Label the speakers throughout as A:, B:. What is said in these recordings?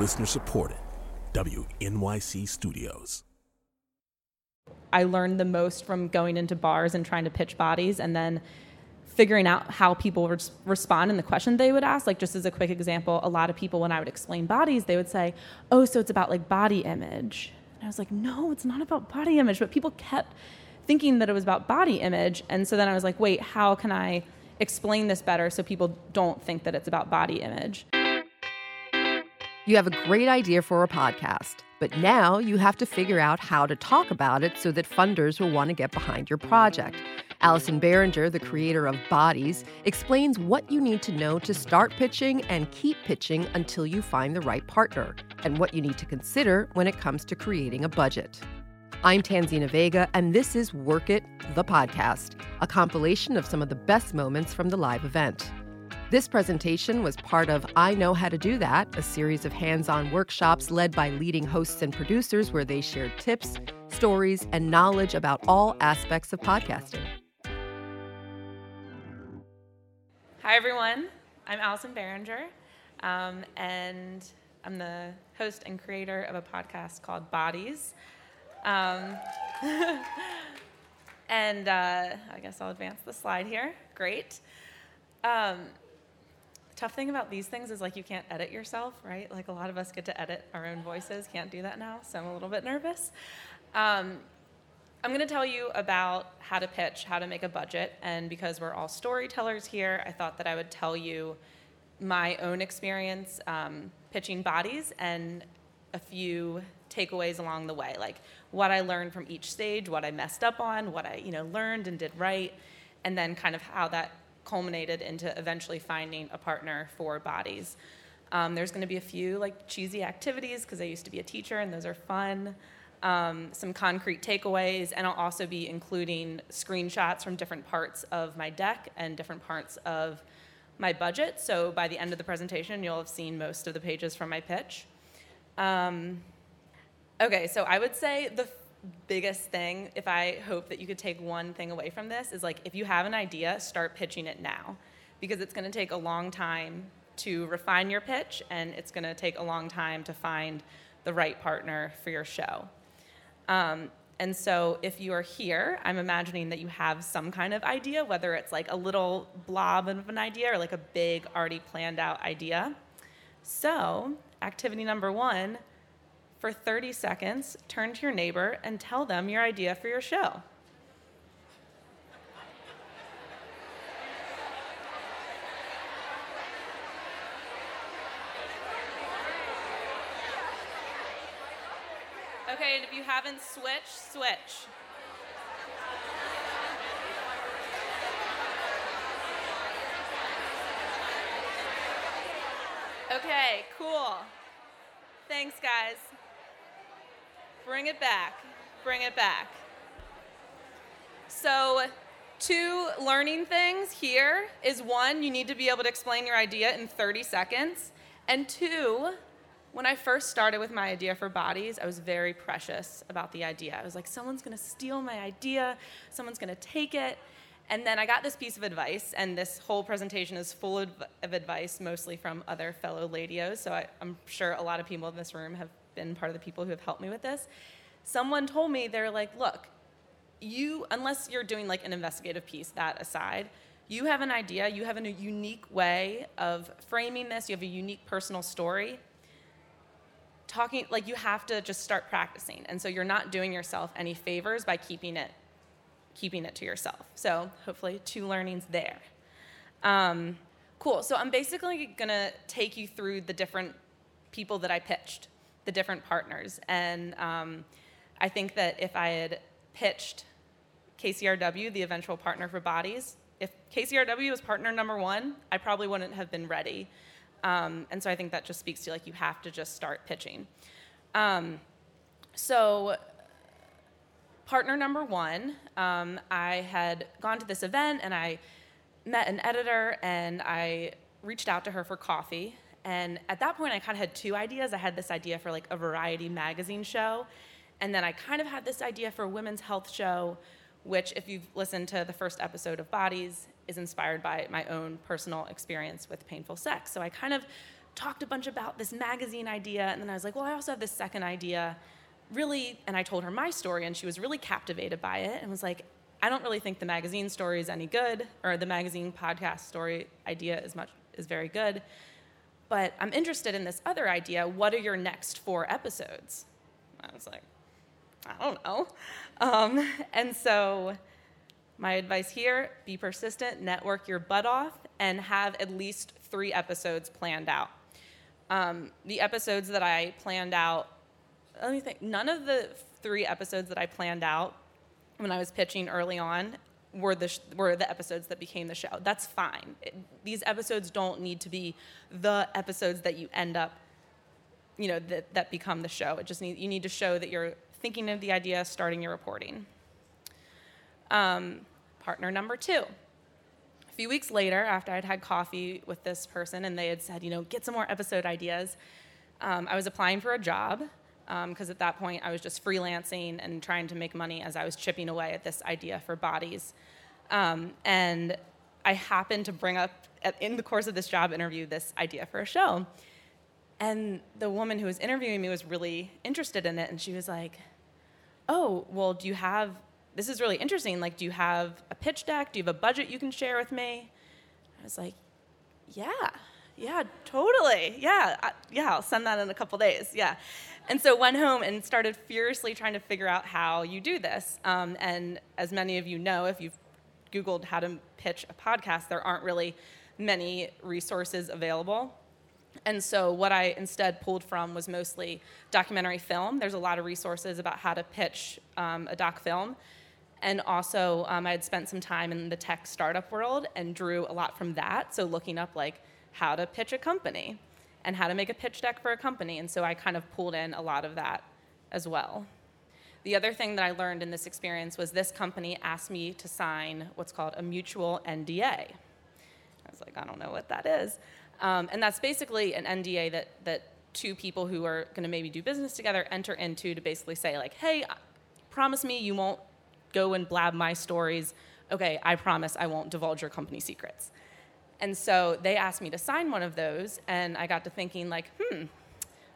A: Listener supported. WNYC Studios.
B: I learned the most from going into bars and trying to pitch bodies and then figuring out how people res- respond and the question they would ask. Like, just as a quick example, a lot of people, when I would explain bodies, they would say, Oh, so it's about like body image. And I was like, No, it's not about body image. But people kept thinking that it was about body image. And so then I was like, Wait, how can I explain this better so people don't think that it's about body image?
C: You have a great idea for a podcast, but now you have to figure out how to talk about it so that funders will want to get behind your project. Allison Behringer, the creator of Bodies, explains what you need to know to start pitching and keep pitching until you find the right partner, and what you need to consider when it comes to creating a budget. I'm Tanzina Vega, and this is Werk It, the podcast, a compilation of some of the best moments from the live event. This presentation was part of I Know How to Do That, a series of hands on workshops led by leading hosts and producers where they shared tips, stories, and knowledge about all aspects of podcasting.
B: Hi, everyone. I'm Allison Behringer, um, and I'm the host and creator of a podcast called Bodies. Um, and uh, I guess I'll advance the slide here. Great. Um, tough thing about these things is like you can't edit yourself, right? Like a lot of us get to edit our own voices, can't do that now, so I'm a little bit nervous. Um, I'm going to tell you about how to pitch, how to make a budget, and because we're all storytellers here, I thought that I would tell you my own experience um, pitching bodies and a few takeaways along the way, like what I learned from each stage, what I messed up on, what I you know learned and did right, and then kind of how that culminated into eventually finding a partner for bodies. Um, there's going to be a few like cheesy activities because I used to be a teacher and those are fun um, some concrete takeaways, and I'll also be including screenshots from different parts of my deck and different parts of my budget. So by the end of the presentation, you'll have seen most of the pages from my pitch. Um, okay, so I would say the biggest thing, if I hope that you could take one thing away from this, is like if you have an idea, start pitching it now. Because it's gonna take a long time to refine your pitch, and it's gonna take a long time to find the right partner for your show. Um, and so if you are here, I'm imagining that you have some kind of idea, whether it's like a little blob of an idea or like a big, already planned out idea. So, activity number one for 30 seconds, turn to your neighbor and tell them your idea for your show. Okay, and if you haven't switched, switch. Okay, cool. Thanks, guys. Bring it back. Bring it back. So, two learning things here is one, you need to be able to explain your idea in 30 seconds. And two, when I first started with my idea for bodies, I was very precious about the idea. I was like, someone's gonna steal my idea, someone's gonna take it. And then I got this piece of advice, and this whole presentation is full of, advice, mostly from other fellow ladios. So I, I'm sure a lot of people in this room have been part of the people who have helped me with this. Someone told me, they're like, look, you, unless you're doing like an investigative piece, that aside, you have an idea, you have a unique way of framing this, you have a unique personal story. Talking like you have to just start practicing. And so you're not doing yourself any favors by keeping it keeping it to yourself. So hopefully two learnings there. Um, cool. So i'm basically to take you through the different people that i pitched the different partners and um, i think that if i had pitched kcrw the eventual partner for bodies if kcrw was partner number one i probably wouldn't have been ready um, and so I think that just speaks to like you have to just start pitching. Um, so partner number one, um, I had gone to this event and I met an editor and I reached out to her for coffee. And at that point, I kind of had two ideas. I had this idea for like a variety magazine show, and then I kind of had this idea for a women's health show, which, if you've listened to the first episode of Bodies, is inspired by my own personal experience with painful sex. So I kind of talked a bunch about this magazine idea, and then I was like, well, I also have this second idea. Really, and I told her my story, and she was really captivated by it and was like, I don't really think the magazine story is any good, or the magazine podcast story idea is much is very good. But I'm interested in this other idea. What are your next four episodes? I was like, I don't know. Um, and so, my advice here be persistent, network your butt off, and have at least three episodes planned out. Um, the episodes that I planned out, let me think, none of the three episodes that I planned out when I was pitching early on were the, sh- were the episodes that became the show. That's fine. It, these episodes don't need to be the episodes that you end up, you know, that, that become the show. It just need, you need to show that you're thinking of the idea, starting your reporting. Um, partner number two. A few weeks later, after I'd had coffee with this person and they had said, you know, get some more episode ideas, um, I was applying for a job because um, at that point I was just freelancing and trying to make money as I was chipping away at this idea for bodies. Um, and I happened to bring up at, in the course of this job interview this idea for a show. And the woman who was interviewing me was really interested in it, and she was like, "Oh, well, do you have? This is really interesting. Like, do you have a pitch deck? Do you have a budget you can share with me?" I was like, "Yeah, yeah, totally. Yeah, I, yeah, I'll send that in a couple days. Yeah." And so went home and started furiously trying to figure out how you do this. Um, and as many of you know, if you've Googled how to pitch a podcast, there aren't really many resources available. And so, what I instead pulled from was mostly documentary film. There's a lot of resources about how to pitch um, a doc film. And also, um, I had spent some time in the tech startup world and drew a lot from that. So, looking up like how to pitch a company and how to make a pitch deck for a company. And so, I kind of pulled in a lot of that as well. The other thing that I learned in this experience was this company asked me to sign what's called a mutual NDA. I was like, I don't know what that is. Um, and that's basically an NDA that, that two people who are going to maybe do business together enter into to basically say, like, hey, promise me you won't go and blab my stories. Okay, I promise I won't divulge your company secrets. And so they asked me to sign one of those, and I got to thinking, like, hmm,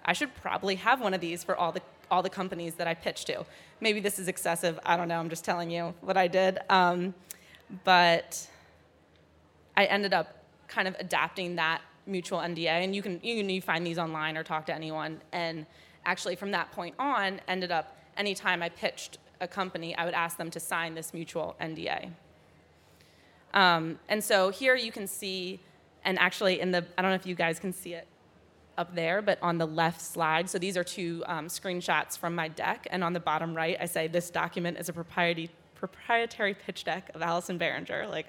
B: I should probably have one of these for all the all the companies that I pitch to. Maybe this is excessive. I don't know. I'm just telling you what I did. Um, but I ended up kind of adapting that mutual NDA, and you can you can find these online or talk to anyone. And actually, from that point on, ended up anytime I pitched a company, I would ask them to sign this mutual NDA. Um, and so here you can see, and actually in the I don't know if you guys can see it up there, but on the left slide. So these are two um, screenshots from my deck, and on the bottom right, I say this document is a proprietary proprietary pitch deck of Allison Behringer. Like,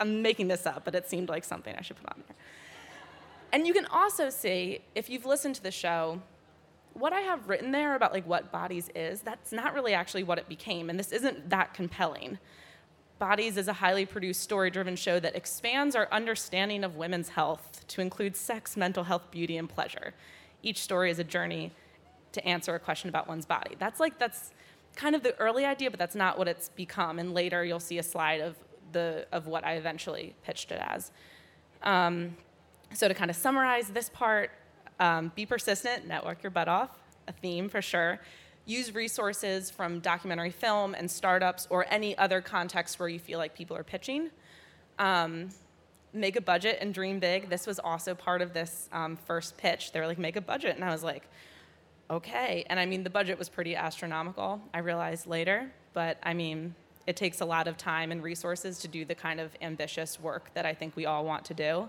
B: I'm making this up, but it seemed like something I should put on there. And you can also see, if you've listened to the show, what I have written there about like what bodies is, that's not really actually what it became, and this isn't that compelling. Bodies is a highly produced, story driven show that expands our understanding of women's health to include sex, mental health, beauty, and pleasure. Each story is a journey to answer a question about one's body. That's like, that's kind of the early idea, but that's not what it's become. And later you'll see a slide of, the, of what I eventually pitched it as. Um, so, to kind of summarize this part, um, be persistent, network your butt off, a theme for sure use resources from documentary film and startups or any other context where you feel like people are pitching. Um, make a budget and dream big. This was also part of this um, first pitch. They were like, make a budget. And I was like, okay. And I mean, the budget was pretty astronomical, I realized later. But I mean, it takes a lot of time and resources to do the kind of ambitious work that I think we all want to do.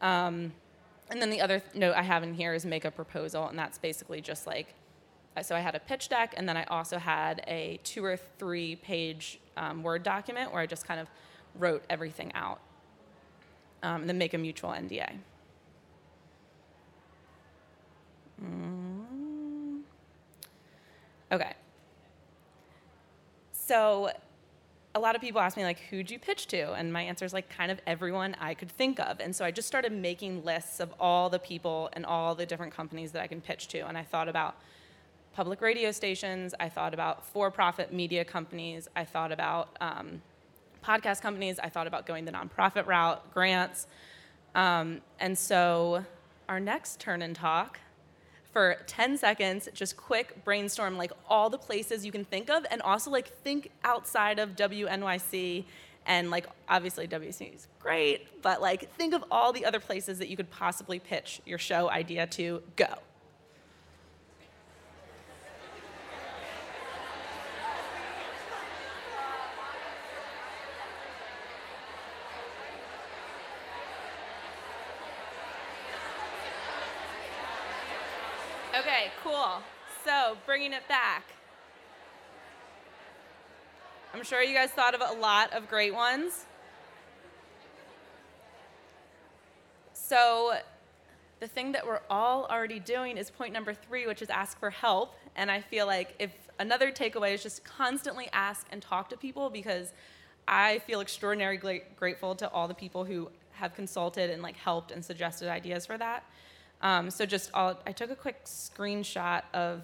B: Um, and then the other th- note I have in here is make a proposal, and that's basically just like so I had a pitch deck, and then I also had a two or three page um, Word document where I just kind of wrote everything out, um, and then make a mutual NDA. Mm. Okay. So a lot of people ask me like who'd you pitch to and my answer is like kind of everyone i could think of and so i just started making lists of all the people and all the different companies that i can pitch to and i thought about public radio stations, I thought about for profit media companies, I thought about um, podcast companies, I thought about going the nonprofit route, grants. Um, and so our next turn and talk, for 10 seconds, just quick brainstorm like all the places you can think of and also like think outside of WNYC and like obviously WNYC is great, but like think of all the other places that you could possibly pitch your show idea to go. Okay, cool. So, bringing it back. I'm sure you guys thought of a lot of great ones. So, the thing that we're all already doing is point number three, which is ask for help. And I feel like if another takeaway is just constantly ask and talk to people because I feel extraordinarily grateful to all the people who have consulted and like helped and suggested ideas for that. Um, so just I'll, I took a quick screenshot of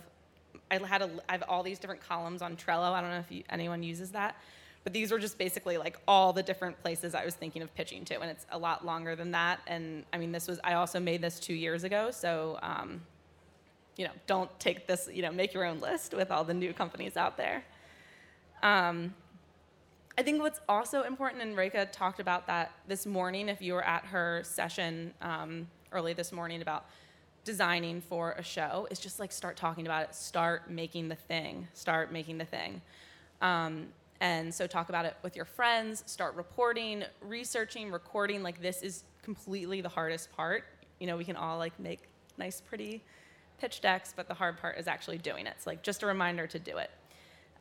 B: I had a, I have all these different columns on Trello. I don't know if you, anyone uses that, but these were just basically like all the different places I was thinking of pitching to, and it's a lot longer than that. And I mean, this was I also made this two years ago, so um, you know, don't take this. You know, make your own list with all the new companies out there. Um, I think what's also important, and Rekha talked about that this morning. If you were at her session um, early this morning about designing for a show is just like start talking about it, start making the thing, start making the thing. Um, and so talk about it with your friends, start reporting, researching, recording. Like this is completely the hardest part. You know, we can all like make nice, pretty pitch decks, but the hard part is actually doing it. It's like just a reminder to do it.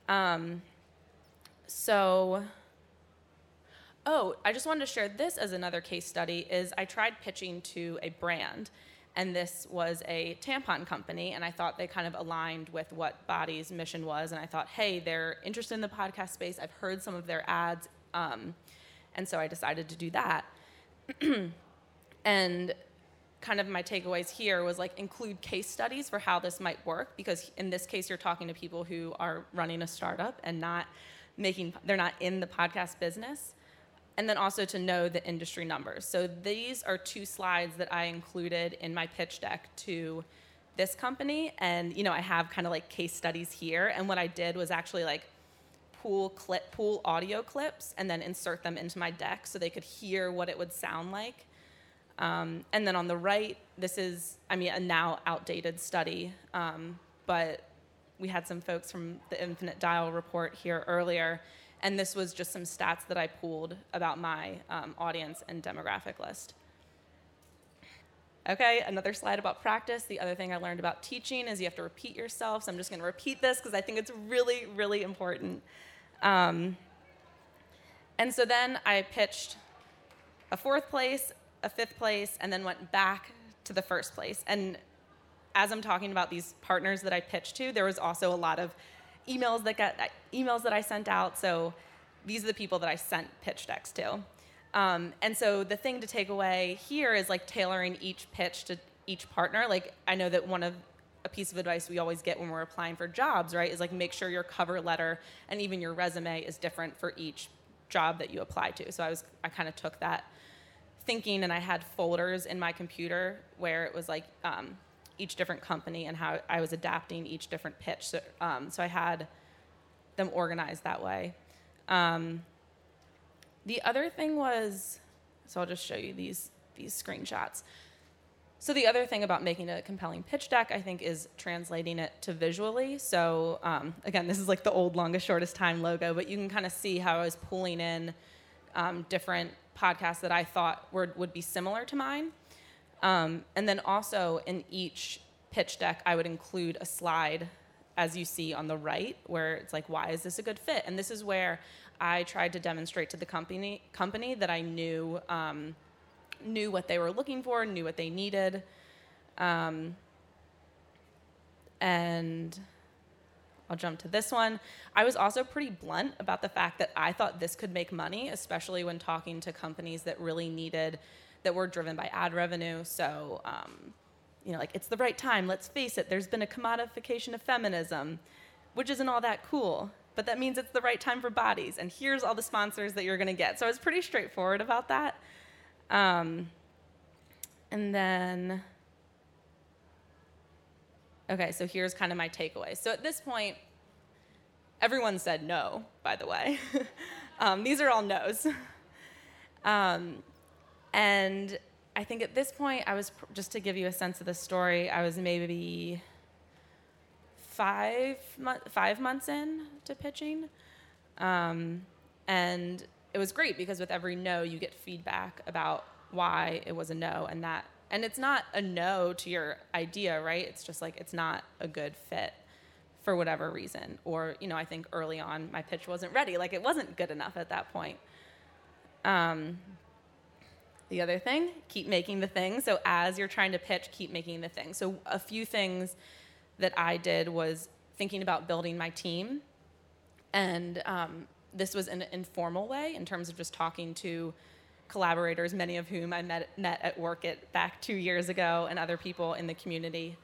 B: Um, so Oh, I just wanted to share this as another case study is I tried pitching to a brand and this was a tampon company and I thought they kind of aligned with what Body's mission was and I thought, hey, they're interested in the podcast space. I've heard some of their ads. Um, and so I decided to do that. and kind of my takeaways here was like include case studies for how this might work because in this case you're talking to people who are running a startup and not making they're not in the podcast business and then also to know the industry numbers. So these are two slides that I included in my pitch deck to this company and you know I have kind of like case studies here and what I did was actually like pull clip pull audio clips and then insert them into my deck so they could hear what it would sound like. Um, and then on the right, this is I mean a now outdated study, um, but we had some folks from the Infinite Dial report here earlier and this was just some stats that I pulled about my um, audience and demographic list. Okay, another slide about practice. The other thing I learned about teaching is you have to repeat yourself. So I'm just going to repeat this because I think it's really, really important. Um, and so then I pitched a fourth place, a fifth place, and then went back to the first place. And as I'm talking about these partners that I pitched to, there was also a lot of emails that got emails that I sent out. So these are the people that I sent pitch decks to. Um, and so the thing to take away here is like tailoring each pitch to each partner. Like I know that one of a piece of advice we always get when we're applying for jobs, right, is like make sure your cover letter and even your resume is different for each job that you apply to. So I was I kind of took that thinking and I had folders in my computer where it was like um, each different company and how I was adapting each different pitch. So, um, so I had them organized that way. Um, the other thing was, so I'll just show you these these screenshots. So the other thing about making a compelling pitch deck, I think, is translating it to visually. So um, again, this is like the old longest shortest time logo, but you can kind of see how I was pulling in um, different podcasts that I thought were, would be similar to mine. Um, and then also in each pitch deck, I would include a slide, as you see on the right, where it's like, why is this a good fit? And this is where I tried to demonstrate to the company company that I knew um, knew what they were looking for, knew what they needed, um, and I'll jump to this one. I was also pretty blunt about the fact that I thought this could make money, especially when talking to companies that really needed that were driven by ad revenue. So, um, you know, like it's the right time. Let's face it. There's been a commodification of feminism, which isn't all that cool. But that means it's the right time for bodies. And here's all the sponsors that you're going to get. So I was pretty straightforward about that. Um, and then Okay, so here's kind of my takeaway. So at this point, everyone said no, by the way. um, these are all no's. Um, and I think at this point, I was, just to give you a sense of the story, I was maybe five, five months in to pitching. Um, and it was great because with every no, you get feedback about why it was a no. And that, and it's not a no to your idea, right? It's just like, it's not a good fit for whatever reason. Or, you know, I think early on my pitch wasn't ready. Like it wasn't good enough at that point. Um, the other thing, keep making the thing. So as you're trying to pitch, keep making the thing. So a few things that I did was thinking about building my team. And um, this was an informal way in terms of just talking to collaborators, many of whom I met, met at Werk It back two years ago, and other people in the community.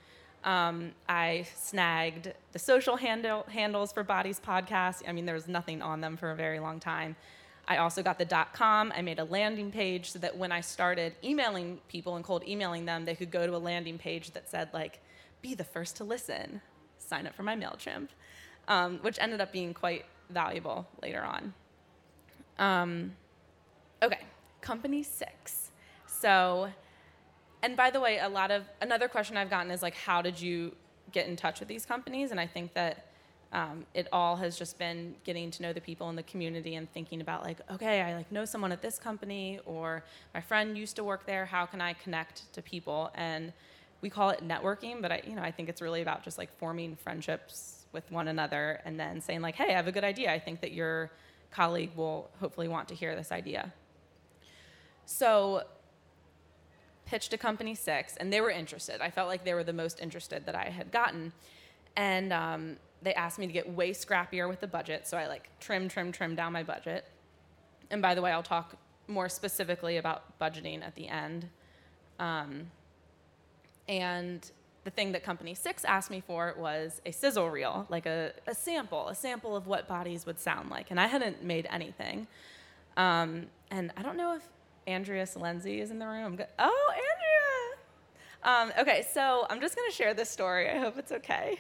B: Um, I snagged the social handle, handles for Bodies Podcast. I mean, there was nothing on them for a very long time. I also got the dot .com. I made a landing page so that when I started emailing people and cold emailing them, they could go to a landing page that said like, "Be the first to listen, sign up for my Mailchimp," um, which ended up being quite valuable later on. Um, okay, company six. So, and by the way, a lot of another question I've gotten is like, how did you get in touch with these companies? And I think that um, it all has just been getting to know the people in the community and thinking about like okay i like know someone at this company or my friend used to work there. How can i connect to people? And we call it networking but i you know i think it's really about just like forming friendships with one another and then saying like hey i have a good idea. I think that your colleague will hopefully want to hear this idea. So pitched to company six and they were interested. I felt like they were the most interested that i had gotten. And um, they asked me to get way scrappier with the budget, so I like trim, trim, trim down my budget. And by the way, I'll talk more specifically about budgeting at the end. Um, and the thing that Company Six asked me for was a sizzle reel, like a, a sample, a sample of what bodies would sound like. And I hadn't made anything. Um, and I don't know if Andrea Silenzi is in the room. Oh, Andrea! Um, okay, so I'm just going to share this story. I hope it's okay.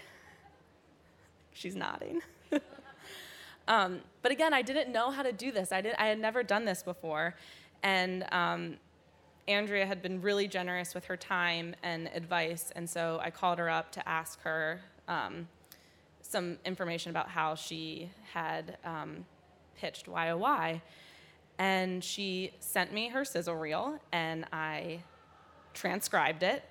B: She's nodding. um, but again, I didn't know how to do this. I, did, I had never done this before. And um, Andrea had been really generous with her time and advice. And so I called her up to ask her um, some information about how she had um, pitched YOY. And she sent me her sizzle reel, and I transcribed it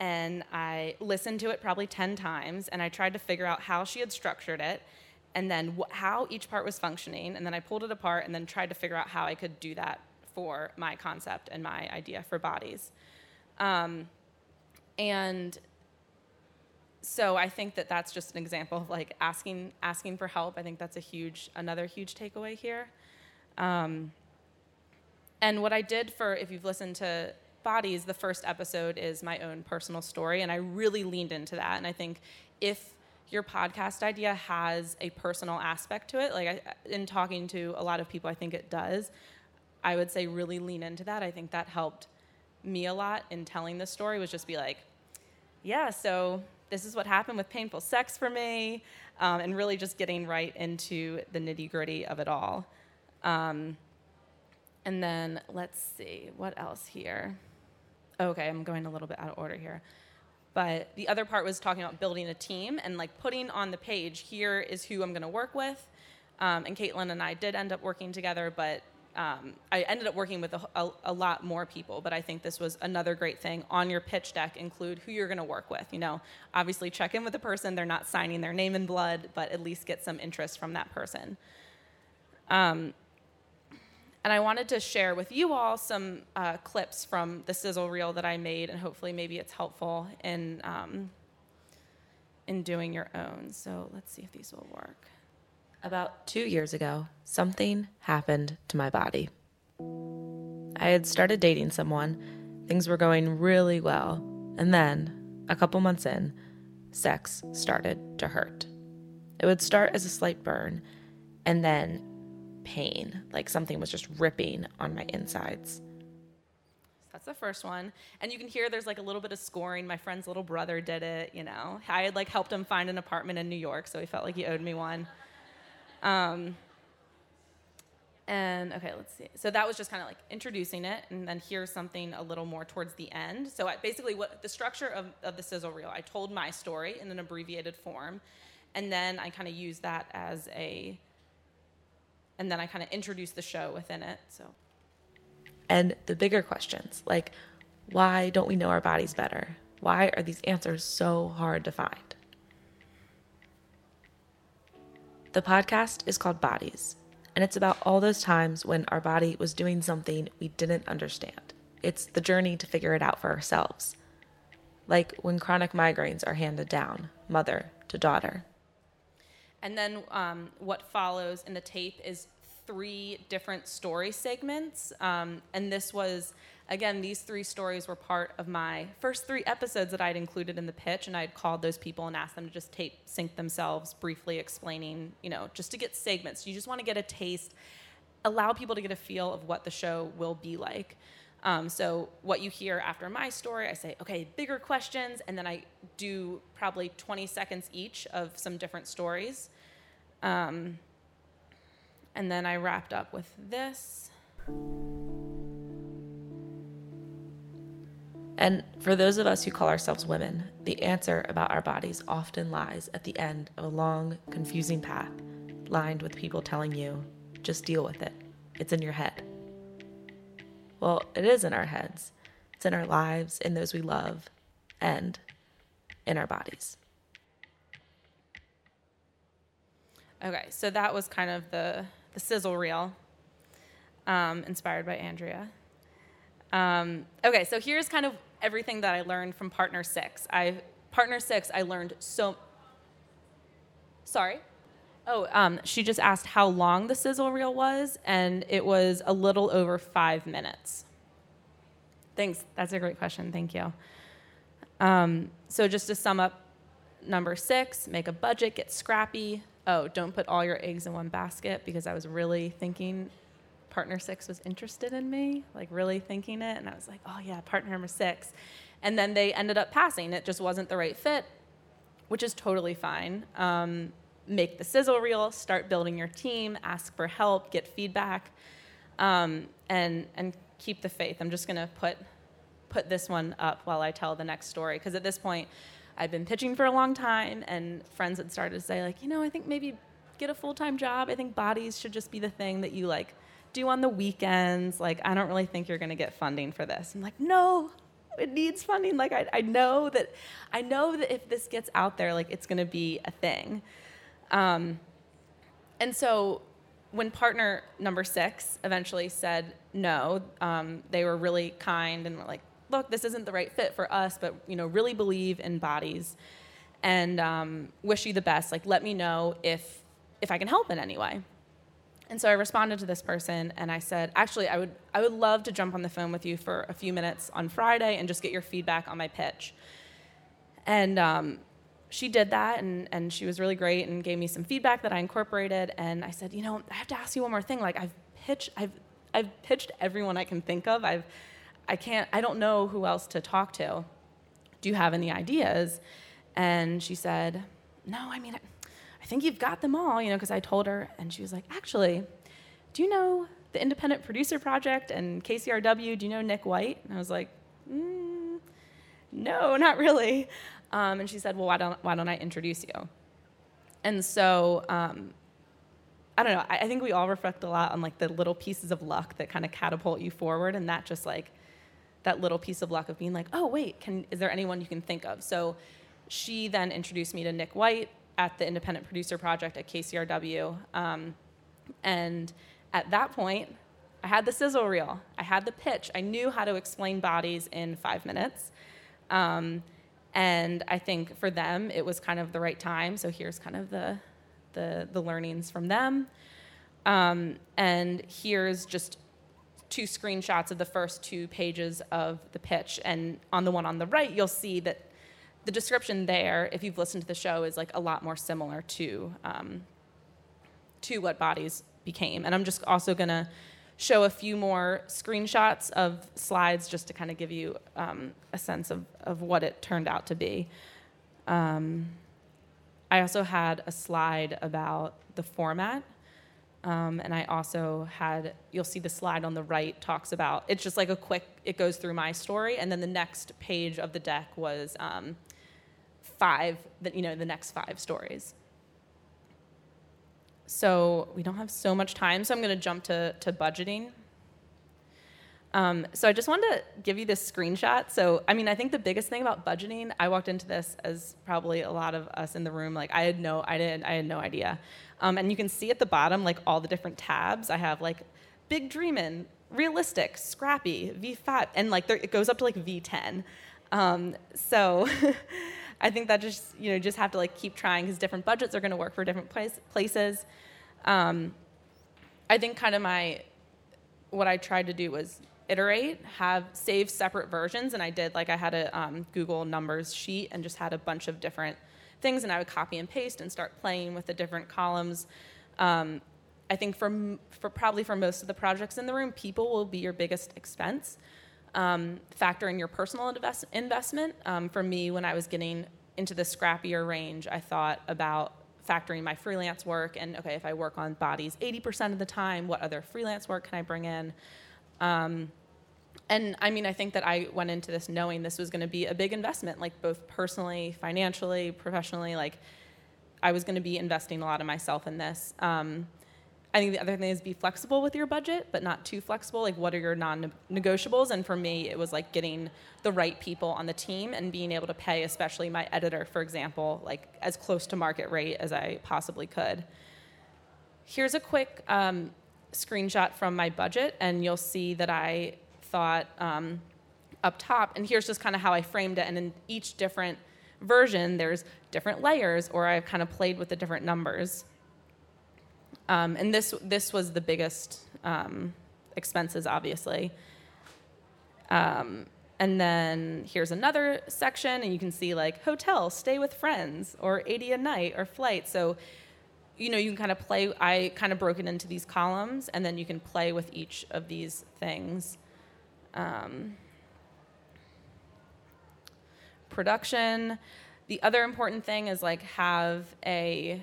B: and I listened to it probably 10 times and I tried to figure out how she had structured it and then wh- how each part was functioning and then I pulled it apart and then tried to figure out how I could do that for my concept and my idea for bodies. Um, and so I think that that's just an example of like asking asking for help. I think that's a huge another huge takeaway here. Um, and what I did for if you've listened to Bodies, the first episode is my own personal story, and I really leaned into that. And I think if your podcast idea has a personal aspect to it, like I, in talking to a lot of people, I think it does. I would say really lean into that. I think that helped me a lot in telling the story. Was just be like, yeah, so this is what happened with painful sex for me, um, and really just getting right into the nitty gritty of it all. Um, and then let's see what else here okay, I'm going a little bit out of order here. But the other part was talking about building a team and like putting on the page, here is who I'm going to work with. Um, and Caitlin and I did end up working together, but um, I ended up working with a, a, a, lot more people. But I think this was another great thing on your pitch deck. Include who you're going to work with. You know, obviously check in with the person. They're not signing their name in blood, but at least get some interest from that person. Um, and I wanted to share with you all some uh, clips from the sizzle reel that I made, and hopefully, maybe it's helpful in um, in doing your own. So let's see if these will work.
D: About two years ago, something happened to my body. I had started dating someone, things were going really well, and then, a couple months in, sex started to hurt. It would start as a slight burn, and then pain, like something was just ripping on my insides.
B: That's the first one. And you can hear there's like a little bit of scoring. My friend's little brother did it, you know. I had like helped him find an apartment in New York, so he felt like he owed me one. Um, and okay, let's see. So that was just kind of like introducing it, and then here's something a little more towards the end. So I, basically, what the structure of, of the sizzle reel, I told my story in an abbreviated form, and then I kind of used that as a, and then I kind of introduce the show within it. So
D: and the bigger questions like why don't we know our bodies better? Why are these answers so hard to find? The podcast is called Bodies, and it's about all those times when our body was doing something we didn't understand. It's the journey to figure it out for ourselves. Like when chronic migraines are handed down, mother to daughter.
B: And then um, what follows in the tape is three different story segments. Um, and this was, again, these three stories were part of my first three episodes that I'd included in the pitch. And I'd called those people and asked them to just tape sync themselves, briefly explaining, you know, just to get segments. You just want to get a taste, allow people to get a feel of what the show will be like. Um, so what you hear after my story, I say, okay, bigger questions, and then I do probably 20 seconds each of some different stories. Um, and then I wrapped up with this.
D: And for those of us who call ourselves women, the answer about our bodies often lies at the end of a long, confusing path lined with people telling you, just deal with it. It's in your head. Well, it is in our heads, it's in our lives, in those we love, and in our bodies.
B: Okay, so that was kind of the the sizzle reel, um, inspired by Andrea. Um, okay, so here's kind of everything that I learned from Partner Six. I Partner Six, I learned so. Sorry. Oh, um, she just asked how long the sizzle reel was, and it was a little over five minutes. Thanks. That's a great question. Thank you. Um, so just to sum up, number six, make a budget, get scrappy, oh, don't put all your eggs in one basket because I was really thinking partner six was interested in me, like really thinking it. And I was like, oh, yeah, partner number six. And then they ended up passing. It just wasn't the right fit, which is totally fine. Um, make the sizzle reel, start building your team, ask for help, get feedback, um, and, and keep the faith. I'm just to put, put this one up while I tell the next story because at this point, I've been pitching for a long time, and friends had started to say, like, you know, I think maybe get a full time job. I think bodies should just be the thing that you like do on the weekends. Like, I don't really think you're to get funding for this. I'm like, no, it needs funding. Like, I, I know that, I know that if this gets out there, like, it's to be a thing. Um, and so when partner number six eventually said no, um, they were really kind and were like, look, this isn't the right fit for us, but you know, really believe in bodies, and um, wish you the best. Like, let me know if if I can help in any way. And so I responded to this person and I said, actually, I would I would love to jump on the phone with you for a few minutes on Friday and just get your feedback on my pitch. And um, she did that and, and she was really great and gave me some feedback that I incorporated. And I said, you know, I have to ask you one more thing. Like I've pitched, I've, I've pitched everyone I can think of. I've, I can't, I don't know who else to talk to. Do you have any ideas? And she said, No, I mean, I think you've got them all, you know, because I told her. And she was like, Actually, do you know the Independent Producer Project and KCRW? Do you know Nick White? And I was like, mm, No, not really. Um, and she said, Well, why don't, why don't I introduce you? And so, um, I don't know. I, I think we all reflect a lot on like the little pieces of luck that kind of catapult you forward, and that just like that little piece of luck of being like, oh wait, can is there anyone you can think of? So she then introduced me to Nick White at the Independent Producer Project at KCRW, um, and at that point, I had the sizzle reel, I had the pitch, I knew how to explain bodies in five minutes. Um, and I think for them, it was kind of the right time. So here's kind of the, the, the learnings from them. Um, and here's just two screenshots of the first two pages of the pitch. And on the one on the right, you'll see that the description there, if you've listened to the show, is like a lot more similar to um, to what bodies became. And I'm just also gonna show a few more screenshots of slides just to kind of give you um, a sense of, of what it turned out to be. Um, I also had a slide about the format. Um, and I also had, you'll see the slide on the right talks about, it's just like a quick, it goes through my story. And then the next page of the deck was um, five, the, you know, the next five stories. So we don't have so much time, so I'm going to jump to, to budgeting. Um, so I just wanted to give you this screenshot. So I mean, I think the biggest thing about budgeting, I walked into this as probably a lot of us in the room, like I had no, I didn't, I had no idea. Um, and you can see at the bottom like all the different tabs. I have like big dreamin', realistic, scrappy, V5, and like there, it goes up to like V10. Um, so I think that just you know just have to like keep trying because different budgets are going to work for different place, places. Um, I think kind of my what I tried to do was iterate, have save separate versions, and I did like I had a um, Google Numbers sheet and just had a bunch of different things, and I would copy and paste and start playing with the different columns. Um, I think for, for probably for most of the projects in the room, people will be your biggest expense. Um, factor in your personal invest- investment. Um, for me, when I was getting into the scrappier range, I thought about factoring my freelance work and okay, if I work on bodies 80% of the time, what other freelance work can I bring in? Um, and I mean, I think that I went into this knowing this was going to be a big investment, like both personally, financially, professionally. Like, I was going to be investing a lot of myself in this. Um, I think the other thing is be flexible with your budget, but not too flexible. Like, what are your non negotiables? And for me, it was like getting the right people on the team and being able to pay, especially my editor, for example, like as close to market rate as I possibly could. Here's a quick um, screenshot from my budget, and you'll see that I thought um, up top. And here's just kind of how I framed it. And in each different version, there's different layers, or I've kind of played with the different numbers. Um, and this this was the biggest um, expenses, obviously. Um, and then here's another section, and you can see like hotel, stay with friends, or 80 a night, or flight. So, you know, you can kind of play. I kind of broke it into these columns, and then you can play with each of these things. Um, production. The other important thing is like have a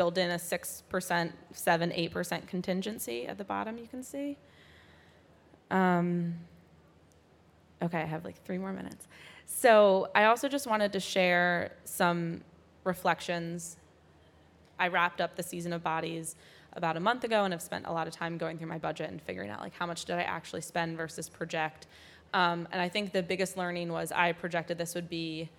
B: build in a 6%, 7, 8% contingency at the bottom, you can see. Um, okay, I have like three more minutes. So I also just wanted to share some reflections. I wrapped up the season of bodies about a month ago and have spent a lot of time going through my budget and figuring out like how much did I actually spend versus project. Um, and I think the biggest learning was I projected this would be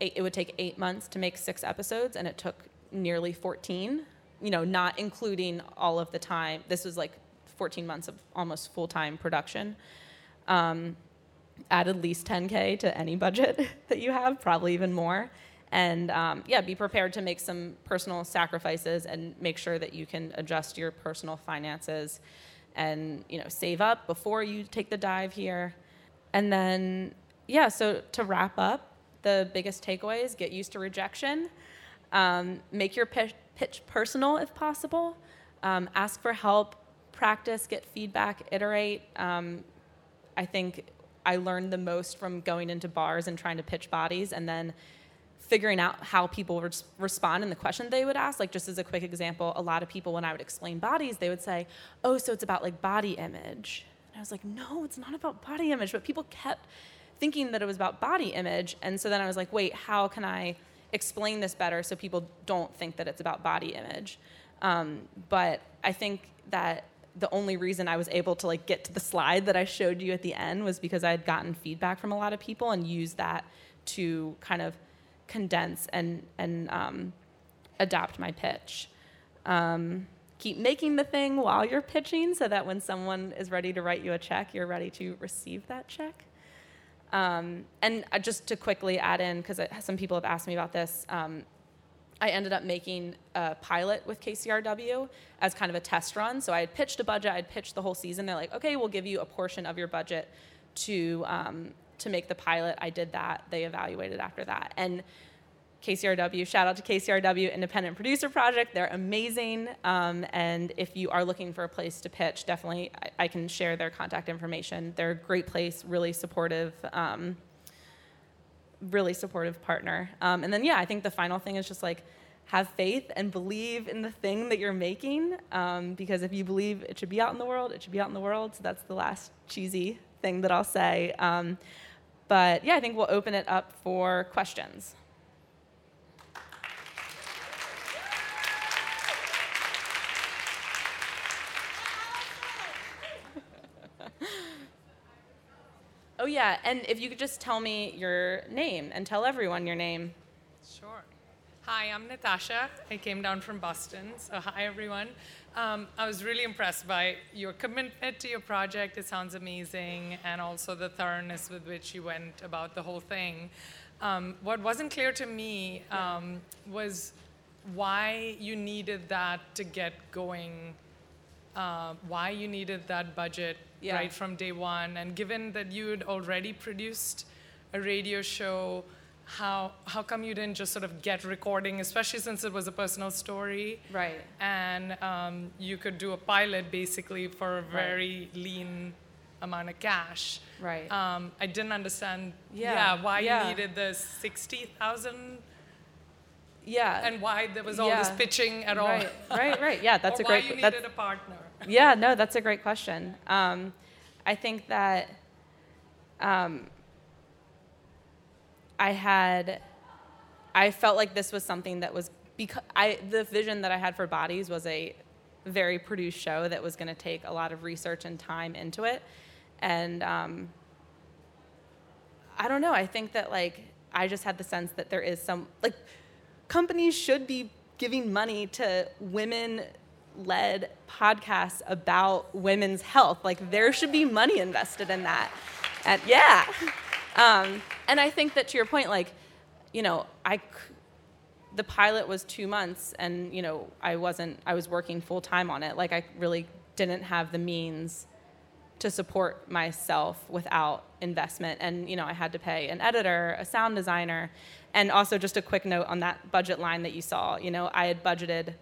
B: eight, it would take eight months to make six episodes, and it took nearly 14. You know, not including all of the time. This was like 14 months of almost full time production. Um, add at least 10k to any budget that you have, probably even more and um, yeah, be prepared to make some personal sacrifices and make sure that you can adjust your personal finances and you know save up before you take the dive here. And then yeah, so to wrap up, the biggest takeaways: get used to rejection, um, make your pitch, personal if possible, um, ask for help, practice, get feedback, iterate. Um, I think I learned the most from going into bars and trying to pitch bodies, and then figuring out how people res- respond and the question they would ask. Like, just as a quick example, a lot of people, when I would explain bodies, they would say, Oh, so it's about like body image. And I was like, No, it's not about body image. But people kept thinking that it was about body image. And so then I was like, Wait, how can I explain this better so people don't think that it's about body image? Um, but I think that the only reason I was able to like get to the slide that I showed you at the end was because I had gotten feedback from a lot of people and used that to kind of condense and and um, adapt my pitch. Um, keep making the thing while you're pitching, so that when someone is ready to write you a check, you're ready to receive that check. Um, and uh, just to quickly add in, because some people have asked me about this, um, I ended up making a pilot with KCRW as kind of a test run. So I had pitched a budget, I'd pitched the whole season. They're like, okay, we'll give you a portion of your budget to um, to make the pilot. I did that. They evaluated after that. And KCRW, shout out to KCRW Independent Producer Project. They're amazing. Um, and if you are looking for a place to pitch, definitely I, I can share their contact information. They're a great place, really supportive, um, really supportive partner. Um, and then, yeah, I think the final thing is just like have faith and believe in the thing that you're making. Um, because if you believe it should be out in the world, it should be out in the world. So that's the last cheesy thing that I'll say. Um, but yeah, I think we'll open it up for questions. Oh, yeah, and if you could just tell me your name and tell everyone your name.
E: Sure. Hi, I'm Natasha. I came down from Boston. So, hi, everyone. Um, I was really impressed by your commitment to your project. It sounds amazing, and also the thoroughness with which you went about the whole thing. Um, what wasn't clear to me um, was why you needed that to get going, uh, why you needed that budget
B: Yeah.
E: right from day one, and given that you had already produced a radio show, how how come you didn't just sort of get recording, especially since it was a personal story,
B: Right.
E: and um, you could do a pilot basically for a very lean amount of cash.
B: Right.
E: Um, I didn't understand.
B: Yeah, yeah
E: why
B: yeah.
E: you needed the sixty thousand
B: Yeah.
E: and why there was all this pitching at all.
B: Right, right, right. Yeah, that's a great.
E: Why you needed a partner.
B: Yeah, no, that's a great question. Um, I think that um, I had, I felt like this was something that was because I the vision that I had for Bodies was a very produced show that was going to take a lot of research and time into it, and um, I don't know. I think that like I just had the sense that there is some like companies should be giving money to women led podcasts about women's health. Like there should be money invested in that. And yeah. Um, and I think that to your point, like, you know, I, the pilot was two months and, you know, I wasn't, I was working full time on it. Like I really didn't have the means to support myself without investment. And you know, I had to pay an editor, a sound designer, and also just a quick note on that budget line that you saw. You know, I had budgeted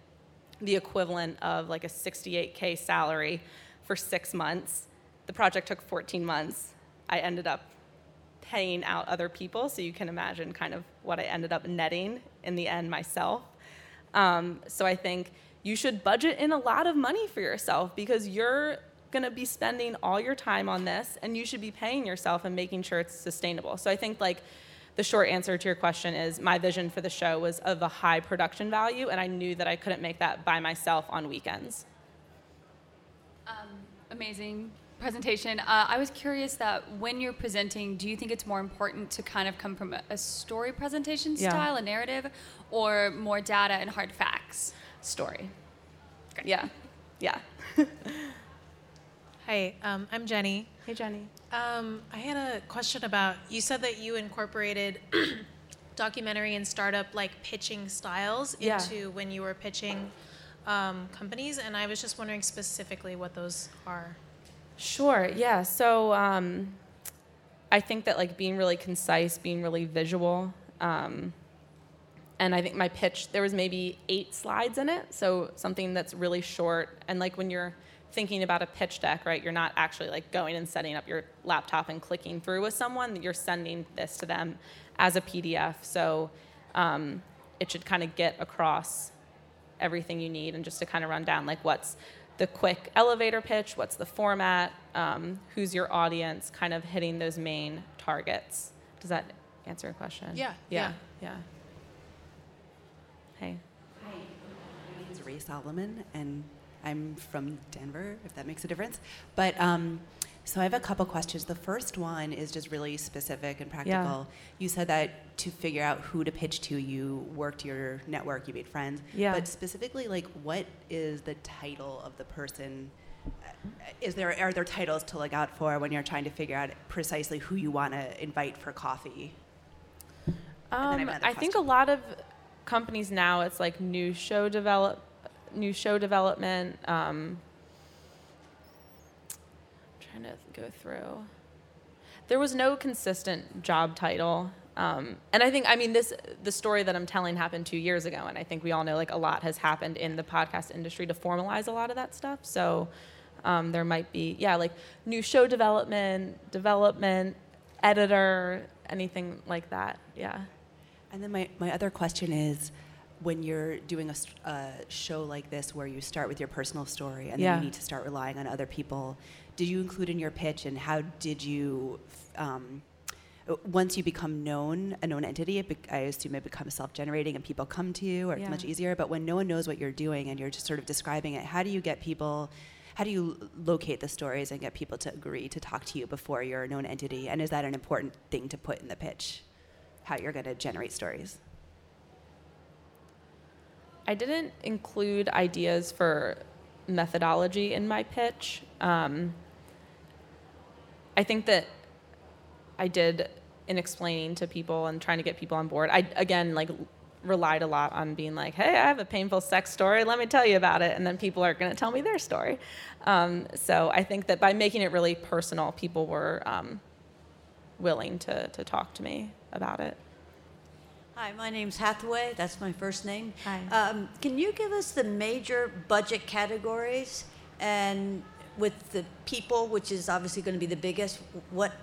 B: the equivalent of like a 68k salary for six months. The project took 14 months. I ended up paying out other people, so you can imagine kind of what I ended up netting in the end myself. Um, so I think you should budget in a lot of money for yourself because you're going to be spending all your time on this and you should be paying yourself and making sure it's sustainable. So I think like the short answer to your question is my vision for the show was of a high production value and I knew that I couldn't make that by myself on weekends.
F: amazing presentation. Uh, I was curious that when you're presenting, do you think it's more important to kind of come from a, a story presentation
B: Yeah.
F: style, a narrative, or more data and hard facts?
B: Story. Yeah. Yeah.
G: Hi, um, I'm Jenny.
B: Hey Jenny.
G: Um, I had a question about you said that you incorporated documentary and startup like pitching styles
B: Yeah.
G: into when you were pitching um, companies, and I was just wondering specifically what those are.
B: Sure. Yeah. So um, I think that like being really concise, being really visual, um, and I think my pitch there was maybe eight slides in it, so something that's really short. And like when you're thinking about a pitch deck, right? You're not actually like going and setting up your laptop and clicking through with someone. You're sending this to them as a PDF. So um, it should kind of get across everything you need and just to kind of run down like what's the quick elevator pitch, what's the format, um, who's your audience, kind of hitting those main targets. Does that answer your question?
G: Yeah,
B: Yeah. Yeah. Hey.
H: Hi, my name is Ray Solomon, and I'm from Denver, if that makes a difference. But um, so I have a couple questions. The first one is just really specific and practical. Yeah. You said that to figure out who to pitch to, you worked your network, you made friends.
B: Yeah.
H: But specifically, like, what is the title of the person? Uh, Is there are there titles to look out for when you're trying to figure out precisely who you want to invite for coffee? then I have
B: Um, I think a lot of companies now it's like new show develop, new show development. Um, I'm trying to go through. There was no consistent job title Um, and I think, I mean, this the story that I'm telling happened two years ago, and I think we all know like a lot has happened in the podcast industry to formalize a lot of that stuff. So um, there might be, yeah, like new show development, development, editor, anything like that. Yeah.
H: And then my, my other question is when you're doing a, show like this where you start with your personal story and then you need to start relying on other people, did you include in your pitch and how did you, um, uh, once you become known, a known entity, it bec- I assume it becomes self generating and people come to you or it's much easier. But when no one knows what you're doing and you're just sort of describing it, how do you get people? How do you locate the stories and get people to agree to talk to you before you're a known entity? And is that an important thing to put in the pitch? How you're going to generate stories?
B: I didn't include ideas for methodology in my pitch. Um, I think that I did in explaining to people and trying to get people on board. I again like relied a lot on being like, "Hey, I have a painful sex story. Let me tell you about it," and then people are going to tell me their story. Um, so I think that by making it really personal, people were um, willing to to talk to me about it.
I: Hi, my name's Hathaway. That's my first name.
B: Hi.
I: Um, can you give us the major budget categories and with the people, which is obviously going to be the biggest, what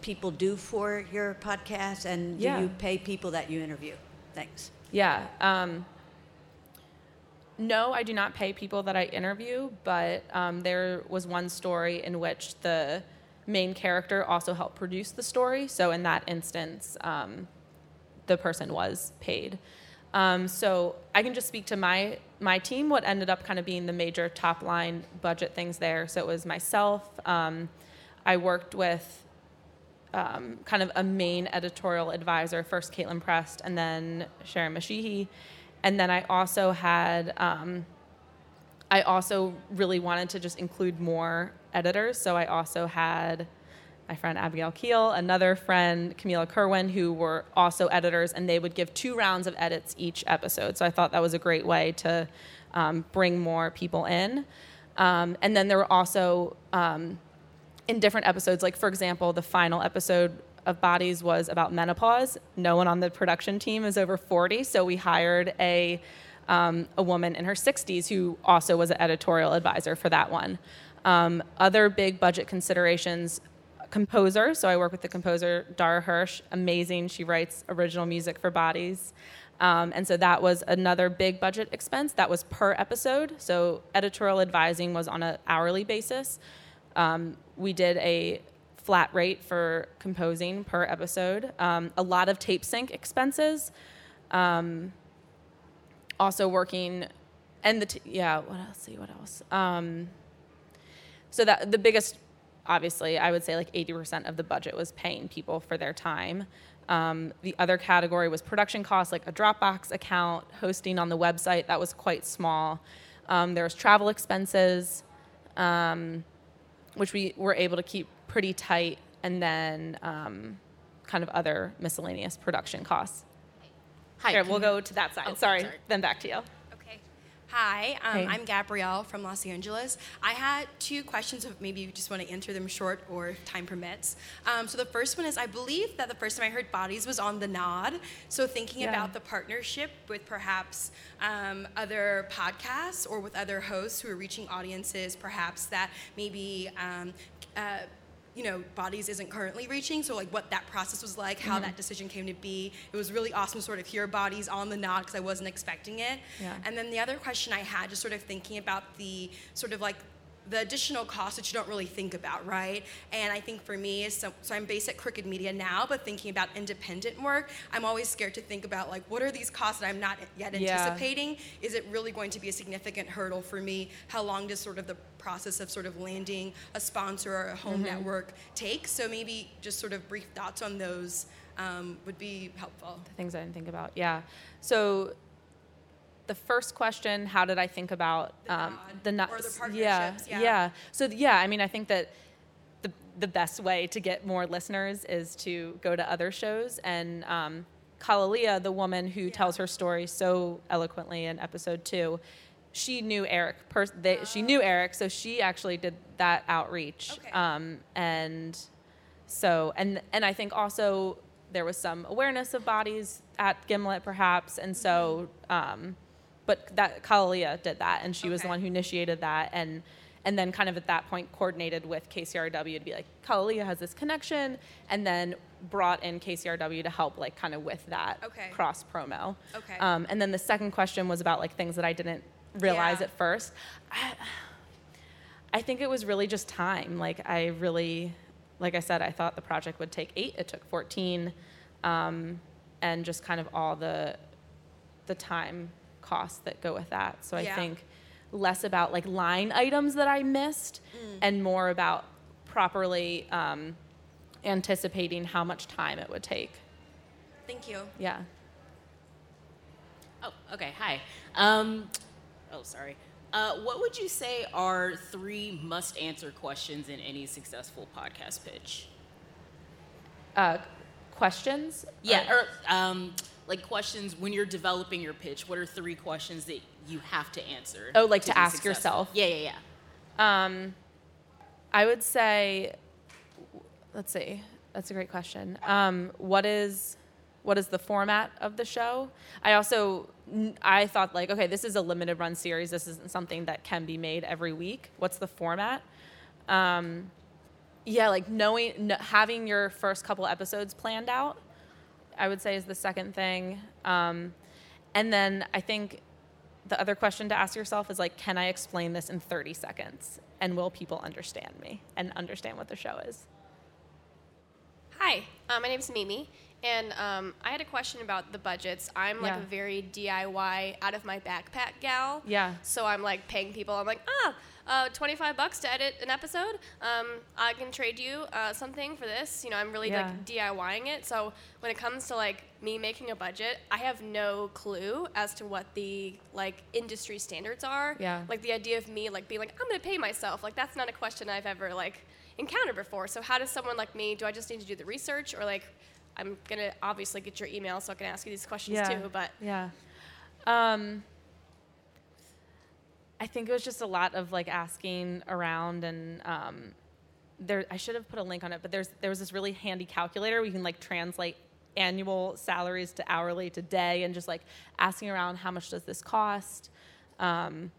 I: people do for your podcast and do
B: Yeah.
I: you pay people that you interview? Thanks.
B: Yeah. Um, no, I do not pay people that I interview, but um, there was one story in which the main character also helped produce the story. So in that instance, um, the person was paid. Um, so I can just speak to my my team. What ended up kind of being the major top line budget things there. So it was myself. Um, I worked with um, kind of a main editorial advisor, first Caitlin Prest, and then Sharon Mashihi. And then I also had, um, I also really wanted to just include more editors. So I also had my friend Abigail Keel, another friend, Camila Kerwin, who were also editors, and they would give two rounds of edits each episode. So I thought that was a great way to um, bring more people in. Um, and then there were also, um, in different episodes, like for example, the final episode of Bodies was about menopause. No one on the production team is over 40, so we hired a um, a woman in her 60s who also was an editorial advisor for that one. Um, other big budget considerations composer. So I work with the composer Dara Hirsch, amazing. She writes original music for Bodies. Um, and so that was another big budget expense. That was per episode. So editorial advising was on an hourly basis. Um, we did a flat rate for composing per episode. Um, a lot of tape sync expenses. Um, also working, and the t- yeah. What else? See what else? Um, so that the biggest, obviously, I would say like 80% of the budget was paying people for their time. Um, the other category was production costs, like a Dropbox account, hosting on the website. That was quite small. Um, there was travel expenses, um, which we were able to keep pretty tight, and then um, kind of other miscellaneous production costs.
J: Hi.
B: Here, we'll go to that side.
J: Oh,
B: sorry.
J: sorry.
B: Then back to you.
J: Hi, um,
B: Hey.
J: I'm Gabrielle from Los Angeles. I had two questions, if maybe you just want to answer them short or time permits. Um, so the first one is I believe that the first time I heard Bodies was on The Nod. So thinking
B: Yeah.
J: about the partnership with perhaps um, other podcasts or with other hosts who are reaching audiences, perhaps that maybe. Um, uh, you know, bodies isn't currently reaching. So, like, what that process was like, how
B: Mhm.
J: that decision came to be. It was really awesome to sort of hear bodies on the nod because I wasn't expecting it.
B: Yeah.
J: And then the other question I had, just sort of thinking about the sort of like the additional costs that you don't really think about, right? And I think for me, so, so I'm based at Crooked Media now, but thinking about independent work, I'm always scared to think about like, what are these costs that I'm not yet
B: Yeah.
J: anticipating? Is it really going to be a significant hurdle for me? How long does sort of the process of sort of landing a sponsor or a home
B: Mhm.
J: network take? So maybe just sort of brief thoughts on those um, would be helpful.
B: The things I didn't think about. Yeah. So the first question, how did I think about um, the
J: nod,
B: no-
J: or the
B: yeah,
J: partnerships, yeah.
B: yeah. So yeah, I mean, I think that the the best way to get more listeners is to go to other shows and. Um, Kalalea, the woman who tells her story so eloquently in episode two, she knew Eric. Pers- they, She knew Eric, so she actually did that outreach. Um, and so, and and I think also there was some awareness of bodies at Gimlet, perhaps, and so. Um, but that Kalalea did that, and she was the one who initiated that, and and then kind of at that point coordinated with KCRW to be like, Kalalea has this connection, and then brought in KCRW to help like kind of with that
J: Okay.
B: cross promo.
J: Okay.
B: Um, and then the second question was about like things that I didn't realize
J: Yeah.
B: at first. I, I think it was really just time. Like I really, like I said, I thought the project would take eight. It took 14, um, and just kind of all the the time costs that go with that. So I
J: Yeah.
B: think less about like line items that I missed,
J: Mm.
B: and more about properly um, anticipating how much time it would take.
J: Thank you.
B: Yeah.
K: Oh, okay. Hi. Um, oh, sorry. Uh, what would you say are three must-answer questions in any successful podcast pitch?
B: Uh, questions?
K: Yeah, or um, like questions when you're developing your pitch. What are three questions that you have to answer?
B: Oh, like to
K: be
B: ask
K: successful?
B: yourself?
K: Yeah, yeah, yeah.
B: Um, I would say, let's see, that's a great question. Um, what is what is the format of the show? I also I thought like, okay, this is a limited run series. This isn't something that can be made every week. What's the format? Um, yeah, like knowing, having your first couple episodes planned out, I would say is the second thing. Um, and then I think the other question to ask yourself is like, can I explain this in 30 seconds? And will people understand me and understand what the show is?
L: Hi, uh, my name is Mimi, and um, I had a question about the budgets. I'm like
B: Yeah.
L: a very DIY, out of my backpack gal.
B: Yeah.
L: So I'm like paying people. I'm like, ah, uh, 25 bucks to edit an episode. Um, I can trade you uh, something for this. You know, I'm really like DIYing it. So when it comes to like me making a budget, I have no clue as to what the like industry standards are.
B: Yeah.
L: Like the idea of me like being like, I'm gonna pay myself. Like that's not a question I've ever like encountered before. So how does someone like me? Do I just need to do the research, or like I'm gonna obviously get your email so I can ask you these questions
B: Yeah.
L: too? But
B: Yeah. Um, I think it was just a lot of like asking around and um, there. I should have put a link on it, but there's there was this really handy calculator where you can like translate annual salaries to hourly to day and just like asking around how much does this cost. Um,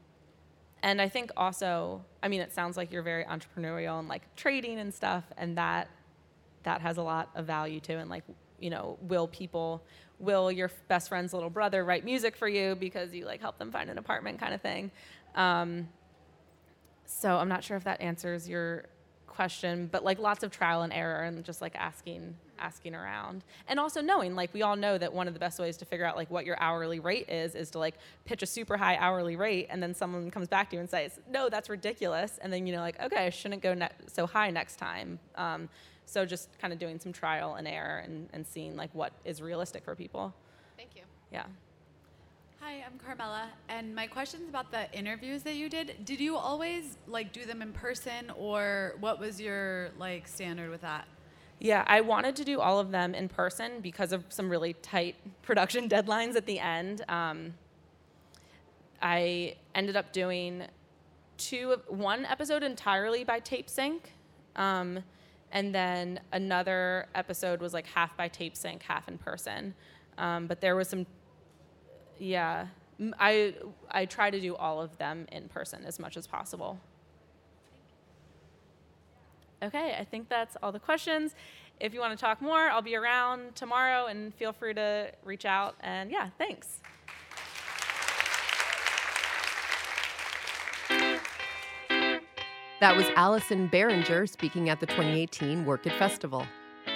B: and I think also, I mean, it sounds like you're very entrepreneurial and like trading and stuff, and that that has a lot of value too. And like, you know, will people, will your best friend's little brother write music for you because you like help them find an apartment kind of thing? Um, so I'm not sure if that answers your question, but like lots of trial and error and just like asking asking around. And also knowing like we all know that one of the best ways to figure out like what your hourly rate is is to like pitch a super high hourly rate and then someone comes back to you and says no that's ridiculous. And then you know like okay i shouldn't go ne- so high next time. Um, so just kind of doing some trial and error and, and seeing like what is realistic for people
L: thank you
B: yeah
M: Hi, I'm Carmela, and my question's about the interviews that you did. Did you always like do them in person, or what was your like standard with that?
B: Yeah, I wanted to do all of them in person because of some really tight production deadlines at the end. Um, I ended up doing two, one episode entirely by tape sync, um, and then another episode was like half by tape sync, half in person. Um, but there was some, yeah, I I try to do all of them in person as much as possible. Okay, I think that's all the questions. If you want to talk more, I'll be around tomorrow and feel free to reach out. And yeah, thanks.
C: That was Allison Behringer speaking at the 2018 Werk It Festival.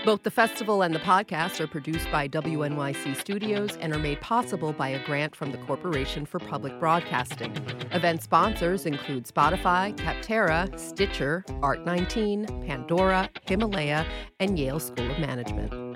C: Both the festival and the podcast are produced by WNYC Studios and are made possible by a grant from the Corporation for Public Broadcasting. Event sponsors include Spotify, Capterra, Stitcher, Art19, Pandora, Himalaya, and Yale School of Management.